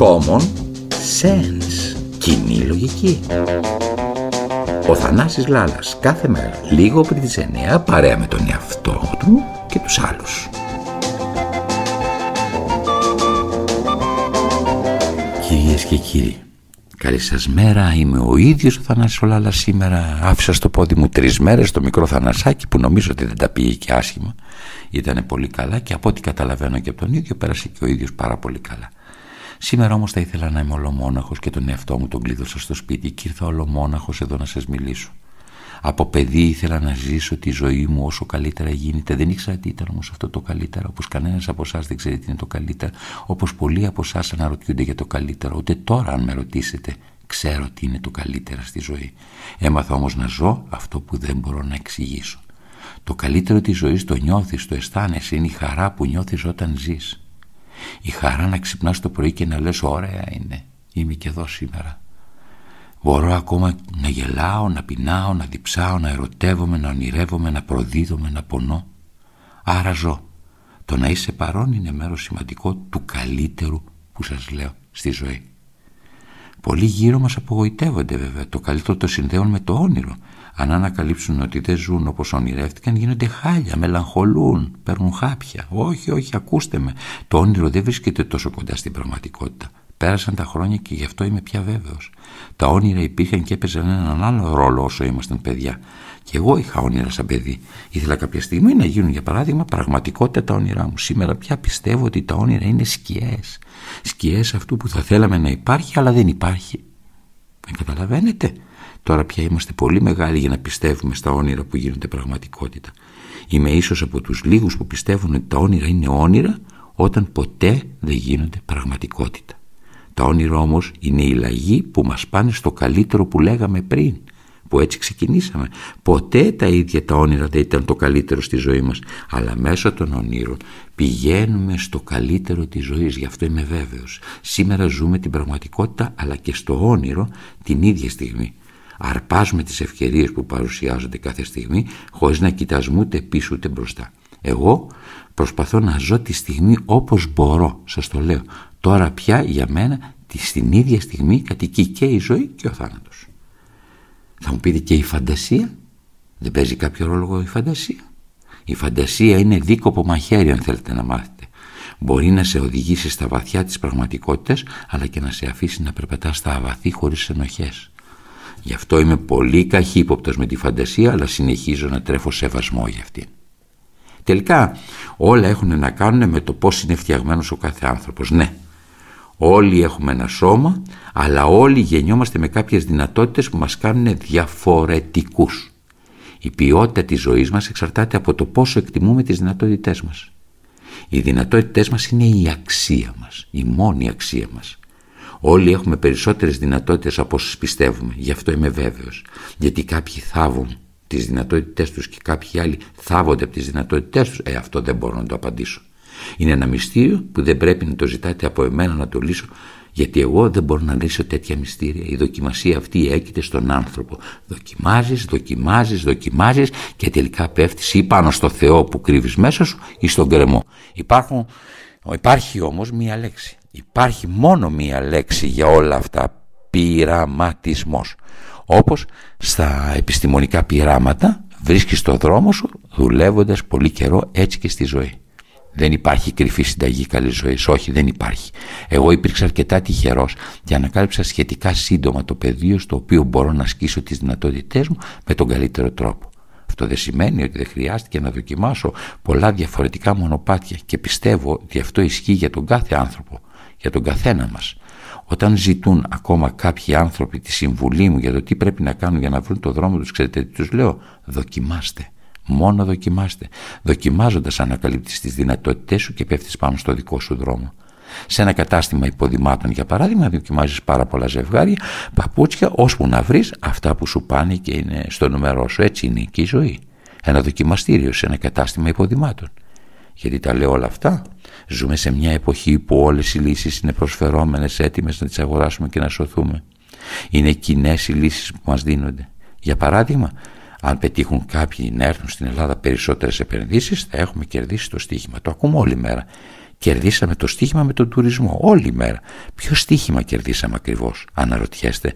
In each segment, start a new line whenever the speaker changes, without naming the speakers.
Common sense. Κοινή λογική. Ο Θανάσης Λάλας κάθε μέρα λίγο πριν τις 9 παρέα με τον εαυτό του και τους άλλους. Κυρίες και κύριοι, καλή σας μέρα, είμαι ο ίδιος ο Θανάσης Λάλας σήμερα. Άφησα στο πόδι μου τρεις μέρες το μικρό Θανασάκι που νομίζω ότι δεν τα πήγε και άσχημα. Ήτανε πολύ καλά και από ό,τι καταλαβαίνω και από τον ίδιο πέρασε και ο ίδιος πάρα πολύ καλά. Σήμερα όμως θα ήθελα να είμαι ολομόναχος και τον εαυτό μου τον κλείδωσα στο σπίτι και ήρθα ολομόναχος εδώ να σας μιλήσω. Από παιδί ήθελα να ζήσω τη ζωή μου όσο καλύτερα γίνεται. Δεν ήξερα τι ήταν όμως αυτό το καλύτερο, όπως κανένας από εσάς δεν ξέρει τι είναι το καλύτερο, όπως πολλοί από εσάς αναρωτιούνται για το καλύτερο. Ούτε τώρα, αν με ρωτήσετε, ξέρω τι είναι το καλύτερο στη ζωή. Έμαθα όμως να ζω αυτό που δεν μπορώ να εξηγήσω. Το καλύτερο της ζωής το νιώθεις, το αισθάνεσαι, είναι η χαρά που νιώθεις όταν ζεις. Η χαρά να ξυπνάς το πρωί και να λες ωραία είναι, είμαι και εδώ σήμερα. Μπορώ ακόμα να γελάω, να πεινάω, να διψάω, να ερωτεύομαι, να ονειρεύομαι, να προδίδομαι, να πονώ. Άρα ζω. Το να είσαι παρόν είναι μέρος σημαντικό του καλύτερου που σας λέω στη ζωή. Πολλοί γύρω μας απογοητεύονται βέβαια. Το καλύτερο το συνδέουν με το όνειρο. Αν ανακαλύψουν ότι δεν ζουν όπως ονειρεύτηκαν γίνονται χάλια, μελαγχολούν, παίρνουν χάπια. Όχι, όχι, ακούστε με. Το όνειρο δεν βρίσκεται τόσο κοντά στην πραγματικότητα. Πέρασαν τα χρόνια και γι' αυτό είμαι πια βέβαιος. Τα όνειρα υπήρχαν και έπαιζαν έναν άλλο ρόλο όσο ήμασταν παιδιά. Και εγώ είχα όνειρα σαν παιδί. Ήθελα κάποια στιγμή να γίνουν για παράδειγμα πραγματικότητα τα όνειρά μου. Σήμερα πια πιστεύω ότι τα όνειρα είναι σκιές. Σκιές αυτού που θα θέλαμε να υπάρχει αλλά δεν υπάρχει. Με καταλαβαίνετε. Τώρα πια είμαστε πολύ μεγάλοι για να πιστεύουμε στα όνειρα που γίνονται πραγματικότητα. Είμαι ίσως από τους λίγους που πιστεύουν ότι τα όνειρα είναι όνειρα όταν ποτέ δεν γίνονται πραγματικότητα. Τα όνειρα όμως είναι η λαγή που μας πάνε στο καλύτερο που λέγαμε πριν, που έτσι ξεκινήσαμε. Ποτέ τα ίδια τα όνειρα δεν ήταν το καλύτερο στη ζωή μας, αλλά μέσω των ονείρων πηγαίνουμε στο καλύτερο της ζωής, γι' αυτό είμαι βέβαιος. Σήμερα ζούμε την πραγματικότητα αλλά και στο όνειρο την ίδια στιγμή. Αρπάζουμε τις ευκαιρίες που παρουσιάζονται κάθε στιγμή χωρίς να κοιτάζουμε ούτε πίσω ούτε μπροστά. Εγώ προσπαθώ να ζω τη στιγμή όπως μπορώ, σας το λέω. Τώρα πια για μένα στην ίδια στιγμή κατοικεί και η ζωή και ο θάνατος. Θα μου πείτε και η φαντασία; Δεν παίζει κάποιο ρόλο η φαντασία; Η φαντασία είναι δίκοπο μαχαίρι αν θέλετε να μάθετε. Μπορεί να σε οδηγήσει στα βαθιά της πραγματικότητας αλλά και να σε αφήσει να περπατάς στα αβαθή χωρίς ενοχές. Γι' αυτό είμαι πολύ καχύποπτος με τη φαντασία αλλά συνεχίζω να τρέφω σεβασμό για αυτήν. Τελικά όλα έχουν να κάνουν με το πώς είναι φτιαγμένος ο κάθε άνθρωπος. Ναι, όλοι έχουμε ένα σώμα αλλά όλοι γεννιόμαστε με κάποιες δυνατότητες που μας κάνουν διαφορετικούς. Η ποιότητα της ζωής μας εξαρτάται από το πόσο εκτιμούμε τις δυνατότητές μας. Οι δυνατότητές μας είναι η αξία μας, η μόνη αξία μας. Όλοι έχουμε περισσότερες δυνατότητες από όσες πιστεύουμε, γι' αυτό είμαι βέβαιος. Γιατί κάποιοι θάβουν τις δυνατότητές τους και κάποιοι άλλοι θάβονται από τις δυνατότητές τους, ε, αυτό δεν μπορώ να το απαντήσω. Είναι ένα μυστήριο που δεν πρέπει να το ζητάτε από εμένα να το λύσω, γιατί εγώ δεν μπορώ να λύσω τέτοια μυστήρια. Η δοκιμασία αυτή έκειται στον άνθρωπο. Δοκιμάζεις, δοκιμάζεις, δοκιμάζεις και τελικά πέφτεις ή πάνω στο Θεό που κρύβεις μέσα σου ή στον κρεμό. Υπάρχουν, υπάρχει όμως μία λέξη. Υπάρχει μόνο μία λέξη για όλα αυτά. Πειραματισμός. Όπως στα επιστημονικά πειράματα βρίσκεις το δρόμο σου δουλεύοντας πολύ καιρό έτσι και στη ζωή. Δεν υπάρχει κρυφή συνταγή καλή ζωή. Όχι, δεν υπάρχει. Εγώ υπήρξα αρκετά τυχερός και ανακάλυψα σχετικά σύντομα το πεδίο στο οποίο μπορώ να ασκήσω τις δυνατότητές μου με τον καλύτερο τρόπο. Αυτό δεν σημαίνει ότι δεν χρειάστηκε να δοκιμάσω πολλά διαφορετικά μονοπάτια και πιστεύω ότι αυτό ισχύει για τον κάθε άνθρωπο, για τον καθένα μας. Όταν ζητούν ακόμα κάποιοι άνθρωποι τη συμβουλή μου για το τι πρέπει να κάνουν για να βρουν το δρόμο τους, ξέρετε τι τους λέω, δοκιμάστε. Μόνο δοκιμάστε. Δοκιμάζοντας, ανακαλύπτεις τις δυνατότητές σου και πέφτεις πάνω στο δικό σου δρόμο. Σε ένα κατάστημα υποδημάτων, για παράδειγμα, δοκιμάζεις πάρα πολλά ζευγάρια, παπούτσια, ώσπου να βρεις αυτά που σου πάνε και είναι στο νούμερό σου. Έτσι είναι και η ζωή. Ένα δοκιμαστήριο σε ένα κατάστημα υποδημάτων. Γιατί τα λέω όλα αυτά. Ζούμε σε μια εποχή που όλες οι λύσεις είναι προσφερόμενες, έτοιμες να τις αγοράσουμε και να σωθούμε. Είναι κοινές οι λύσεις που μας δίνονται. Για παράδειγμα, αν πετύχουν κάποιοι να έρθουν στην Ελλάδα περισσότερες επενδύσεις, θα έχουμε κερδίσει το στοίχημα. Το ακούμε όλη μέρα. Κερδίσαμε το στοίχημα με τον τουρισμό όλη μέρα. Ποιο στοίχημα κερδίσαμε ακριβώς, αναρωτιέστε.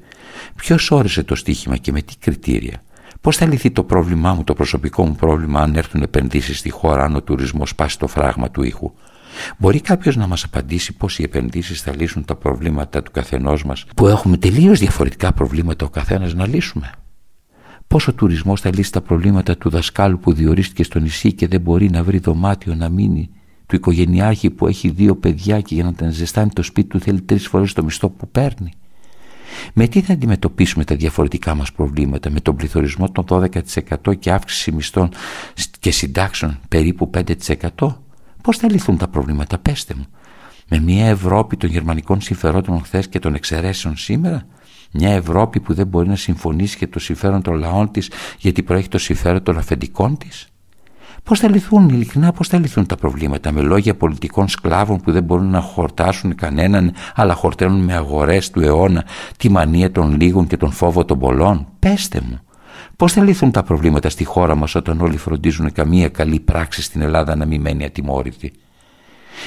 Ποιος όρισε το στοίχημα και με τι κριτήρια. Πώς θα λυθεί το πρόβλημά μου, το προσωπικό μου πρόβλημα, αν έρθουν επενδύσεις στη χώρα, αν ο τουρισμός πάσει το φράγμα του ήχου. Μπορεί κάποιος να μας απαντήσει πώς οι επενδύσεις θα λύσουν τα προβλήματα του καθενός μας, που έχουμε τελείως διαφορετικά προβλήματα ο καθένας να λύσουμε; Πώ ο τουρισμός θα λύσει τα προβλήματα του δασκάλου που διορίστηκε στο νησί και δεν μπορεί να βρει δωμάτιο να μείνει, του οικογενειάρχη που έχει δύο παιδιά και για να τα ζεστάνει το σπίτι του θέλει τρεις φορές το μισθό που παίρνει; Με τι θα αντιμετωπίσουμε τα διαφορετικά μας προβλήματα, με τον πληθωρισμό των 12% και αύξηση μισθών και συντάξεων περίπου 5%. Πώς θα λυθούν τα προβλήματα, πέστε μου; Με μια Ευρώπη των γερμανικών συμφερόντων χθες και των εξαιρέσεων σήμερα; Μια Ευρώπη που δεν μπορεί να συμφωνήσει για το συμφέρον των λαών της γιατί προέχει το συμφέρον των αφεντικών της; Πώς θα λυθούν ειλικρινά, πώς θα λυθούν τα προβλήματα με λόγια πολιτικών σκλάβων που δεν μπορούν να χορτάσουν κανέναν αλλά χορταίνουν με αγορές του αιώνα τη μανία των λίγων και τον φόβο των πολλών; Πέστε μου. Πώς θα λυθούν τα προβλήματα στη χώρα μας όταν όλοι φροντίζουν καμία καλή πράξη στην Ελλάδα να μην μένει ατιμόρυτη;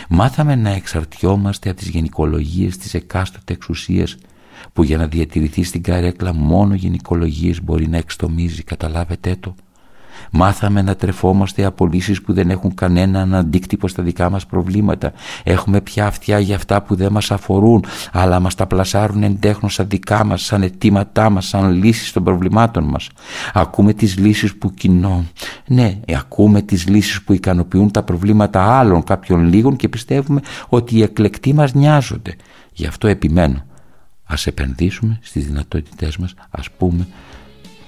Μάθαμε να εξαρτιόμαστε από τις γενικολογίες της εκάστοτε εξουσίας που για να διατηρηθεί στην καρέκλα μόνο γενικολογίες μπορεί να εξτομίζει, καταλάβετε το. Μάθαμε να τρεφόμαστε από λύσεις που δεν έχουν κανέναν αντίκτυπο στα δικά μας προβλήματα. Έχουμε πια αυτιά για αυτά που δεν μας αφορούν, αλλά μας τα πλασάρουν εντέχνω σαν δικά μας, σαν αιτήματά μας, σαν λύσεις των προβλημάτων μας. Ακούμε τις λύσεις που κοινώ. Ναι, ακούμε τις λύσεις που ικανοποιούν τα προβλήματα άλλων κάποιων λίγων και πιστεύουμε ότι οι εκλεκτοί μας νοιάζονται. Γι' αυτό επιμένω. Ας επενδύσουμε στις δυνατότητές μας, ας πούμε,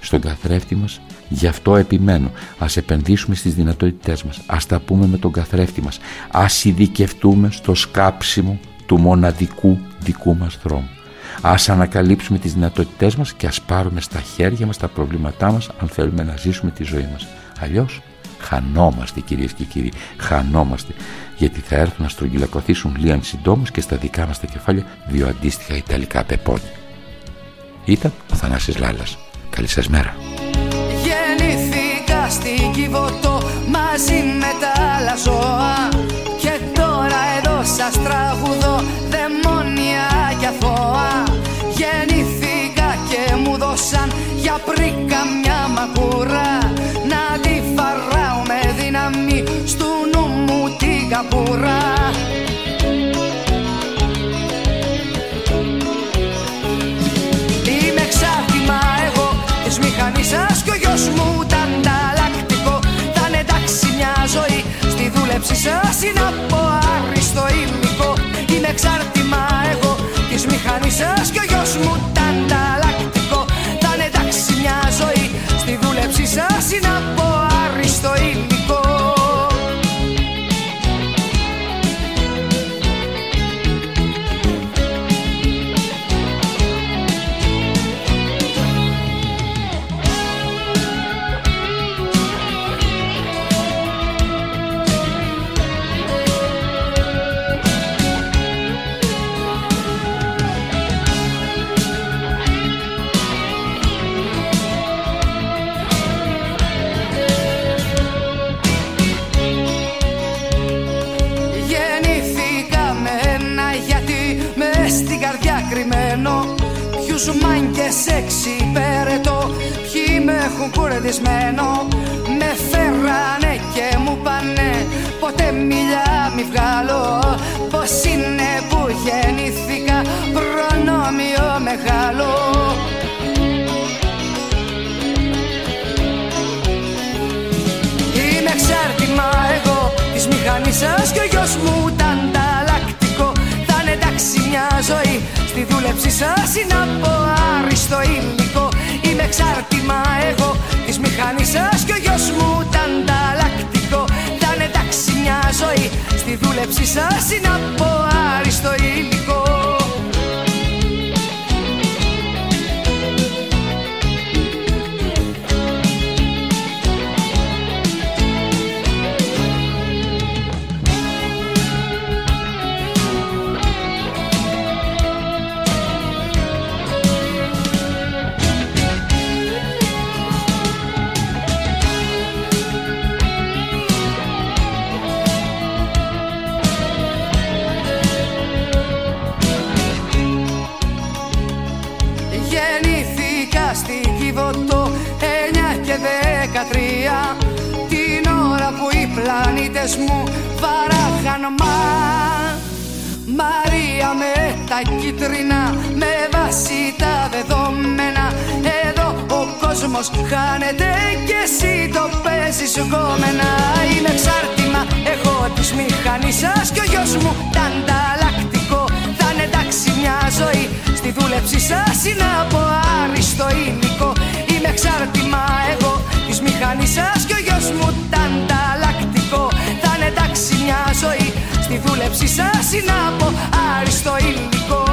στον καθρέφτη μας Γι' αυτό επιμένω. Ας επενδύσουμε στις δυνατότητές μας. Ας τα πούμε με τον καθρέφτη μας. Ας ειδικευτούμε στο σκάψιμο του μοναδικού δικού μας δρόμου. Ας ανακαλύψουμε τις δυνατότητές μας και ας πάρουμε στα χέρια μας τα προβλήματά μας αν θέλουμε να ζήσουμε τη ζωή μας. Αλλιώς χανόμαστε κυρίες και κύριοι, χανόμαστε γιατί θα έρθουν να στρογγυλακωθήσουν λίαν συντόμως και στα δικά μας τα κεφάλια δύο αντίστοιχα ιταλικά πεπόνια. Ήταν ο Θανάσης Λάλλας. Καλή σας μέρα.
Γεννήθηκα στην Κιβωτό μαζί με τα άλλα ζώα Και τώρα εδώ σας τραγουδώ δαιμόνια και αθώα Γεννήθηκα και μου δώσαν για πρίκα μια μακούρα μου την καπούρα σας κι ο γιος μου τα ανταλλακτικό. Θα είναι εντάξει μια ζωή στη δούλεψη σας Είναι από άριστο υλικό. Είναι εξάρτημα εγώ της μηχανής σας κι ο τους μάγκες εξυπηρετώ. Ποιοι με έχουν κουρδισμένο Με φέρανε και μου πάνε. Ποτέ μιλιά μη βγάλω Πως είναι που γεννήθηκα. Προνόμιο μεγάλο. Είμαι εξάρτημα εγώ της μηχανής σας Και ο γιος μου τα μια ζωή. Στη δούλεψη σας είναι από άριστο υλικό. Είμαι εξάρτημα εγώ της μηχανής σας Και ο γιος μου τα ανταλλακτικό. Θα είναι εντάξει μια ζωή. Στη δούλεψη σας είναι από πλανήτες μου βαράχαν μα Μαρία με τα κίτρινα με βάση τα δεδομένα. Εδώ ο κόσμος χάνεται και εσύ το παίζεις κόμενα Είμαι εξάρτημα, έχω της μηχανής σας και ο γιος μου τα ανταλλακτικό. Θα είναι εντάξει μια ζωή, στη δούλεψη σας είναι από άριστο υλικό. Είμαι εξάρτημα, ζωή. Στη δούλεψη σας είναι από άριστο υλικό